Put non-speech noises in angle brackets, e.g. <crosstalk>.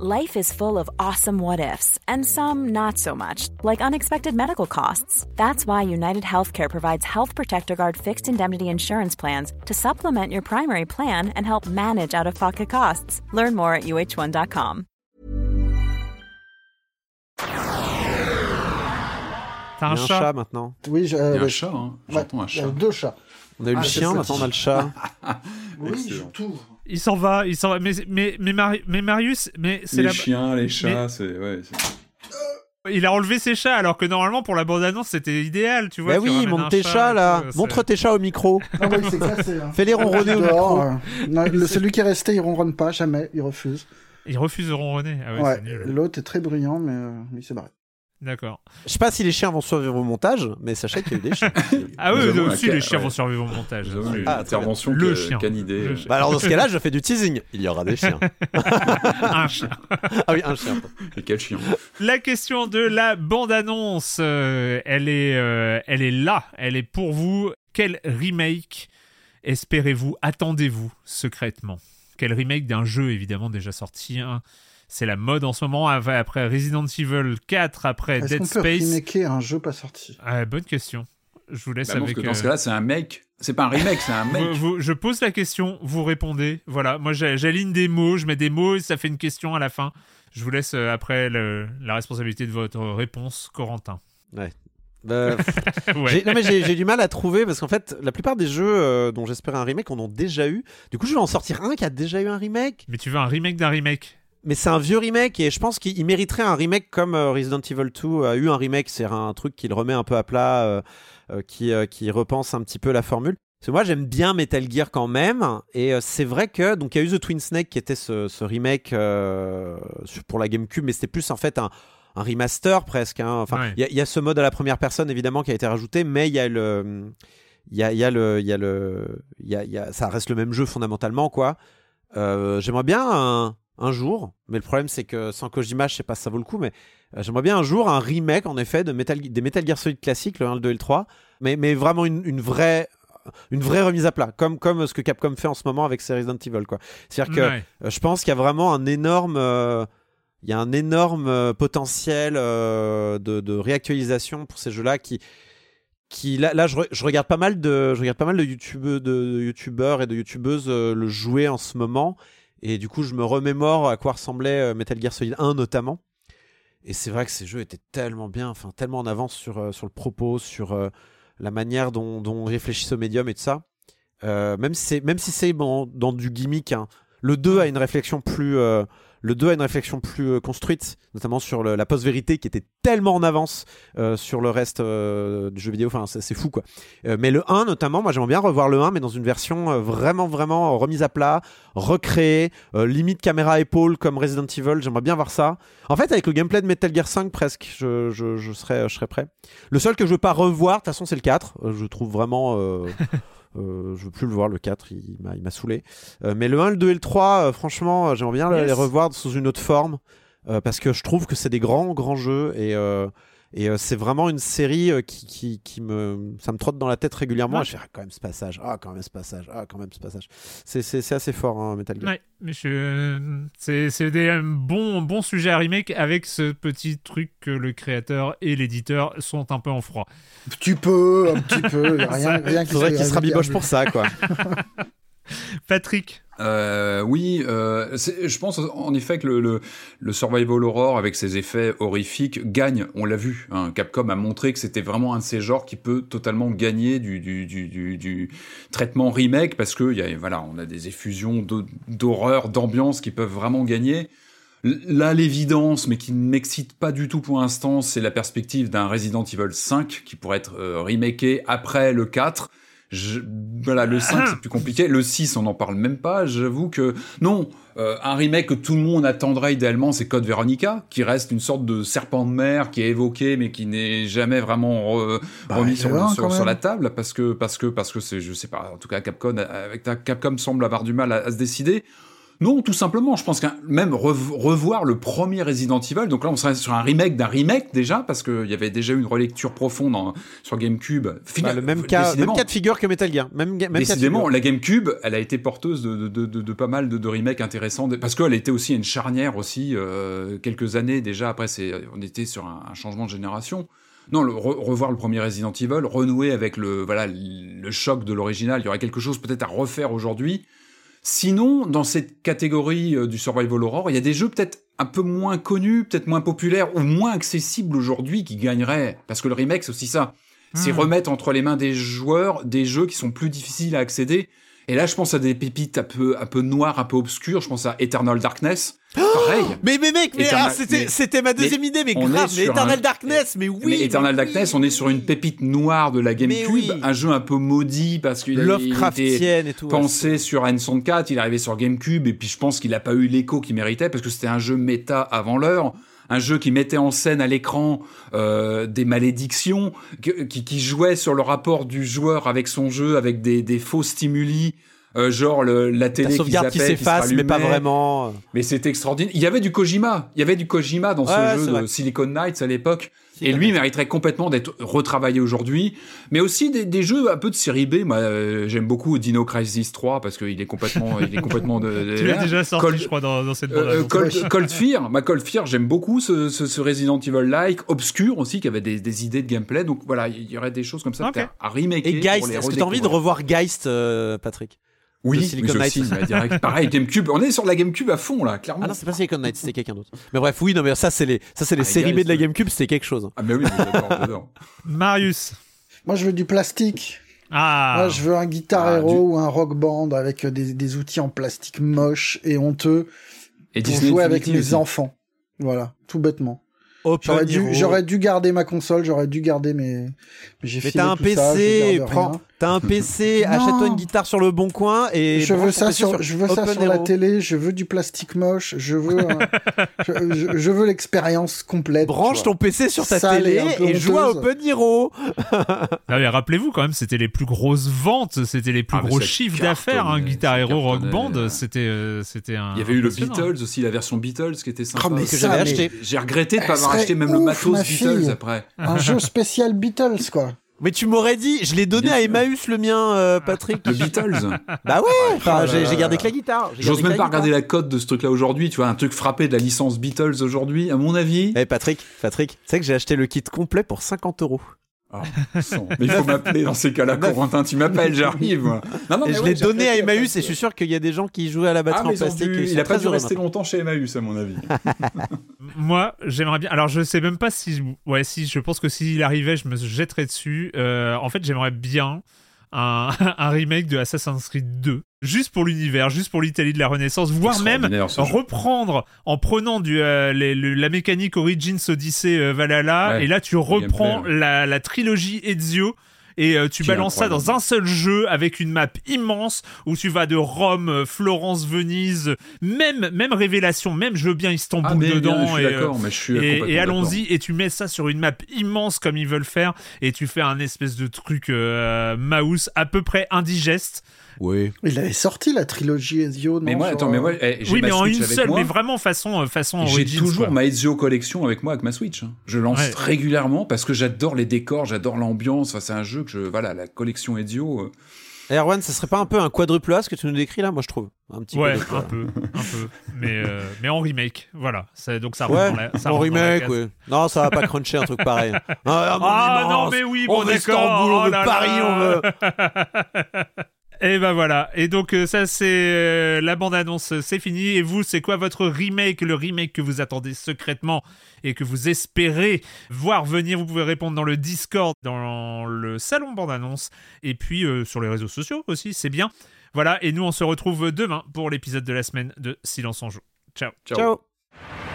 Life is full of awesome what ifs, and some not so much, like unexpected medical costs. That's why United Healthcare provides Health Protector Guard fixed indemnity insurance plans to supplement your primary plan and help manage out of pocket costs. Learn more at uh1.com. T'as un, Il y a chat, maintenant. Oui, je- Il y a euh, un ouais. chat, hein. Ouais, J'entends un il y a chat. deux chats. On a eu Ah, le c'est chien, maintenant on a le chat. <laughs> Oui, je Excellent. t'ouvre. Il s'en va, il s'en va. Mais, mais, mais, Mari- mais Marius, mais c'est Les la... chiens, les chats, c'est. Ouais, c'est- il a enlevé ses chats alors que normalement pour la bande-annonce c'était idéal, tu vois. Bah oui, un tes chat chats là. Montre tes chats au micro. <laughs> Ah oui, c'est cassé. Hein. Fais-les ronronner au Dehors, micro. euh, non, le, celui qui est resté, il ronronne pas, jamais, il refuse. Il refuse de ronronner. Ah ouais, Ouais, l'autre est très bruyant, mais euh, il s'est barré. D'accord. Je sais pas si les chiens vont survivre au montage, mais sachez qu'il y a eu des chiens. <laughs> Ah oui, Nous aussi les chiens ouais. vont survivre au montage. Une Ah, intervention Le que- chien. canidée. Le chien. Bah alors dans ce cas-là, je <laughs> fais du teasing. Il y aura des chiens. un <laughs> chien. Ah oui, un chien. Et quel chien? La question de la bande-annonce, euh, elle, est, euh, elle est là, elle est pour vous. Quel remake espérez-vous, attendez-vous secrètement? Quel remake d'un jeu évidemment déjà sorti hein. C'est la mode en ce moment, après Resident Evil 4, après Est-ce Dead qu'on peut Space. remaker un jeu pas sorti? Ah, bonne question. Je vous laisse Bah non, parce avec... que dans ce euh, cas-là, c'est un mec. C'est pas un remake, c'est un mec. vous- vous- je pose la question, vous répondez. Voilà, moi j'ai- j'aligne des mots, je mets des mots et ça fait une question à la fin. Je vous laisse euh, après le- la responsabilité de votre réponse, Corentin. Bah, <laughs> Ouais. j'ai- non mais j'ai du mal à trouver parce qu'en fait, la plupart des jeux euh, dont j'espérais un remake en ont déjà eu. Du coup, je vais en sortir un qui a déjà eu un remake. Mais tu veux un remake d'un remake? Mais c'est un vieux remake et je pense qu'il il mériterait un remake comme euh, Resident Evil 2 a eu un remake. C'est un truc qui le remet un peu à plat, euh, euh, qui, qui repense un petit peu la formule. Parce que moi j'aime bien Metal Gear quand même et euh, c'est vrai que donc il y a eu The Twin Snake qui était ce, ce remake euh, pour la GameCube mais c'était plus en fait un, un remaster presque. hein. Enfin Ouais. il y, a- il y a ce mode à la première personne évidemment qui a été rajouté mais il y a le il y a, y a le il y a le il y a, il y a- ça reste le même jeu fondamentalement quoi. Euh, j'aimerais bien un, un jour, mais le problème c'est que sans Kojima, je sais pas si ça vaut le coup, mais euh, j'aimerais bien un jour un remake en effet de Metal, des Metal Gear Solid classiques, le 1, le 2 et le 3, mais, mais vraiment une, une vraie une vraie remise à plat, comme, comme ce que Capcom fait en ce moment avec ses Resident Evil. quoi. C'est-à-dire que Ouais. euh, je pense qu'il y a vraiment un énorme, euh, il y a un énorme euh, potentiel euh, de, de réactualisation pour ces jeux-là qui, qui là, là je, re- je regarde pas mal de, je regarde pas mal de youtubeurs, de youtubeurs et de youtubeuses euh, le jouer en ce moment, et du coup je me remémore à quoi ressemblait euh, Metal Gear Solid 1 notamment. Et c'est vrai que ces jeux étaient tellement bien, enfin tellement en avance sur, euh, le propos, sur euh, la manière dont, on réfléchit au médium et tout ça. Même si c'est si dans du gimmick, hein. le 2 a une réflexion plus le 2 a une réflexion plus euh, construite, notamment sur la post-vérité qui était tellement en avance euh, sur le reste euh, du jeu vidéo. Enfin, c'est fou quoi. Mais le 1 notamment, moi j'aimerais bien revoir le 1, mais dans une version vraiment vraiment remise à plat, recréée, limite caméra épaule comme Resident Evil. J'aimerais bien voir ça. En fait, avec le gameplay de Metal Gear 5 presque, je, je, serais je serais prêt. Le seul que je veux pas revoir, de toute façon, c'est le 4. Euh, je trouve vraiment. <laughs> Euh, je veux plus le voir, le 4, il m'a, il m'a saoulé. Euh, mais le 1, le 2 et le 3, euh, franchement, j'aimerais bien Yes. les revoir sous une autre forme. parce que je trouve que c'est des grands, grands jeux. Et, Et euh, c'est vraiment une série euh, qui, qui, qui me, ça me trotte dans la tête régulièrement. Ouais. Et je fais ah, quand même ce passage, ah quand même ce passage, ah quand même ce passage. C'est, c'est, c'est assez fort, hein, Metal Gear. Ouais, mais je... c'est c'est des euh, bons bons sujets à remake avec ce petit truc que le créateur et l'éditeur sont un peu en froid. Un petit peu, un petit peu. <laughs> Rien, rien qui Faudrait soit qu'il se rabiboche pour ça, quoi. <laughs> <laughs> Patrick, Euh, oui, euh, je pense en effet que le, Survival Horror, avec ses effets horrifiques, gagne. On l'a vu. hein. Capcom a montré que c'était vraiment un de ces genres qui peut totalement gagner du, du, du, du, traitement remake parce que y a, voilà, on a des effusions d'ho- d'horreur, d'ambiance qui peuvent vraiment gagner. Là, l'évidence, mais qui ne m'excite pas du tout pour l'instant, c'est la perspective d'un Resident Evil 5 qui pourrait être euh, après le 4. Je- voilà, le 5 c'est plus compliqué. Le 6, on n'en parle même pas. J'avoue que non, euh, un remake que tout le monde attendrait idéalement, c'est Code Veronica, qui reste une sorte de serpent de mer qui est évoqué, mais qui n'est jamais vraiment re- Bah, remis sur, là, la table parce que parce que parce que c'est je sais pas. En tout cas, Capcom avec ta- Capcom semble avoir du mal à, à se décider. Non, tout simplement, je pense qu'un même rev- revoir le premier Resident Evil. Donc là, on serait sur un remake d'un remake déjà, parce qu'il y avait déjà eu une relecture profonde en- sur GameCube. Bah, le même cas, même décidément. cas de figure que Metal Gear. Même, même Décidément, la GameCube, elle a été porteuse de, de, de, de- de pas mal de, remakes intéressants, parce qu'elle était aussi une charnière aussi, euh, quelques années déjà après, on était sur un, un changement de génération. Non, le, re- revoir le premier Resident Evil, renouer avec le, voilà, le choc de l'original, il y aurait quelque chose peut-être à refaire aujourd'hui. Sinon, dans cette catégorie euh, du survival horror, il y a des jeux peut-être un peu moins connus, peut-être moins populaires ou moins accessibles aujourd'hui qui gagneraient, parce que le remake c'est aussi ça. C'est Hmm. remettre entre les mains des joueurs des jeux qui sont plus difficiles à accéder. Et là, je pense à des pépites un peu, un peu noires, un peu obscures. Je pense à Eternal Darkness. Pareil. <gasps> Mais, mais mec, mais, ah, c'était, ma deuxième idée, mais grave, mais Eternal un- Darkness, mais oui. mais Eternal mais Darkness, oui. on est sur une pépite noire de la GameCube, oui. un jeu un peu maudit parce qu'il a il était Lovecraftienne et tout. ouais, pensé sur N64, il est arrivé sur GameCube et puis je pense qu'il n'a pas eu l'écho qu'il méritait parce que c'était un jeu méta avant l'heure, un jeu qui mettait en scène à l'écran euh, des malédictions, qui, qui jouait sur le rapport du joueur avec son jeu, avec des, des faux stimuli. euh, genre le, la La télé sauvegarde qui s'efface, mais pas vraiment. Mais c'était extraordinaire. Il y avait du Kojima. Il y avait du Kojima dans Ouais, ce jeu de Silicon Knights à l'époque. Et lui mériterait complètement d'être retravaillé aujourd'hui. Mais aussi des, des jeux un peu de série B. Moi, euh, j'aime beaucoup Dino Crisis 3 parce qu'il est complètement, il est complètement de, de- tu l'as déjà sorti, Cold- je crois, dans, dans cette Euh, euh, Cold, Cold Fear, ma Cold Fear, j'aime beaucoup ce, ce, ce Resident Evil-like, obscur aussi, qui avait des, des idées de gameplay. Donc voilà, il y aurait des choses comme ça à remaker. Et Geist, est-ce que t'as envie de revoir Geist, euh, Patrick? Oui, Silicon oui, Knights. aussi, direct. <laughs> Pareil, GameCube. On est sur la GameCube à fond là, clairement. Ah non, c'est pas Silicon Knights, c'était quelqu'un d'autre. Mais bref, oui, non, mais ça, c'est les, ça, c'est les Ah, séries B de la. GameCube, c'était quelque chose. Ah, mais oui, mais j'adore. <laughs> Marius. Moi, je veux du plastique. Ah. Moi, je veux un guitar Ah, hero du- ou un rock band avec des, des outils en plastique moches et honteux Et pour Disney jouer avec mes aussi. enfants. Voilà, tout bêtement. J'aurais dû, Hero. j'aurais dû garder ma console, j'aurais dû garder mes. Mais j'ai Mais t'as un PC, prends, rien. T'as un PC, achète-toi une guitare sur le bon coin et Je veux ça sur, je veux ça Open sur la télé, je veux du plastique moche, je veux, un- <laughs> je, je- je veux l'expérience complète. Branche ton. PC sur ta Sale télé et un peu et joue à. Open Hero. Ah, mais rappelez-vous quand même, c'était les plus grosses ventes, c'était les plus Ah, gros chiffres d'affaires. Un cartonnait, Guitar Hero Rock Band, euh. c'était euh, c'était un. Il y avait eu le. Beatles aussi, la version Beatles qui était sympa. Ah, mais que j'avais acheté. J'ai regretté de pas avoir acheté même le matos ma Beatles après. Un jeu spécial Beatles, quoi. <laughs> Mais tu m'aurais dit, je l'ai donné Bien à sûr. Emmaüs le mien, euh, Patrick. Le Beatles. Bah ouais, enfin, j'ai gardé que la guitare. j'ai J'ose gardé même que pas regarder la cote de ce truc-là aujourd'hui. Tu vois, un truc frappé de la licence Beatles aujourd'hui, à mon avis. Eh Patrick, Patrick, tu sais que j'ai acheté le kit complet pour 50 euros. Ah, sang. mais il faut m'appeler dans ces cas-là. Corentin. Tu m'appelles, j'arrive. Non, non, mais je ouais, l'ai donné à Emmaüs et je suis sûr qu'il y a des gens qui jouaient à la batterie Ah, en plastique. dû- il a pas dû rester maintenant. longtemps chez Emmaüs, à mon avis. <laughs> Moi, j'aimerais bien. Alors, je sais même pas si. Ouais, si. Je pense que s'il arrivait, je me jetterais dessus. Euh, en fait, j'aimerais bien un, <laughs> un remake de Assassin's Creed 2, juste pour l'univers, juste pour l'Italie de la Renaissance, voire même reprendre en prenant du, euh, les- le- la mécanique Origins Odyssey euh, Valhalla, Ouais, et là tu reprends gameplay, la, la trilogie Ezio. Et euh, tu balances ça dans un seul jeu avec une map immense où tu vas de Rome, euh, Florence, Venise, même même Révélation, même je veux bien Istanbul Ah, mais bien, dedans. je suis et, euh, d'accord, mais je suis et, et allons-y, et tu mets ça sur une map immense comme ils veulent faire, et tu fais un espèce de truc euh, mouse à peu près indigeste. Oui. Il avait sorti la trilogie Ezio, non Mais moi, attends, mais moi, eh, j'ai Oui, ma mais en Switch une avec seule, moi. mais vraiment façon, euh, façon J'ai toujours quoi. ma Ezio collection avec moi avec ma Switch. hein. Je lance Ouais. régulièrement parce que j'adore les décors, j'adore l'ambiance. Enfin, c'est un jeu je, voilà, la collection Ezio. euh, Erwan, ça serait pas un peu un quadruple A ce que tu nous décris là Moi, je trouve. Un petit Ouais, A. un peu, un peu, mais euh, mais en remake, voilà. Donc ça Ouais, rentre dans la, ça en la remake, ouais. Non, ça va pas cruncher un truc pareil. Ah, <laughs> Ah non immense. mais oui, on bon veut d'accord. Istanbul, on oh veut Paris, là. on veut. <laughs> Et ben voilà. Et donc euh, ça c'est euh, la bande annonce, c'est fini. Et vous, c'est quoi votre remake, le remake que vous attendez secrètement et que vous espérez voir venir? Vous pouvez répondre dans le Discord, dans le salon bande annonce, et puis euh, sur les réseaux sociaux aussi. C'est bien. Voilà. Et nous, on se retrouve demain pour l'épisode de la semaine de Silence en joue. Ciao. Ciao. Ciao.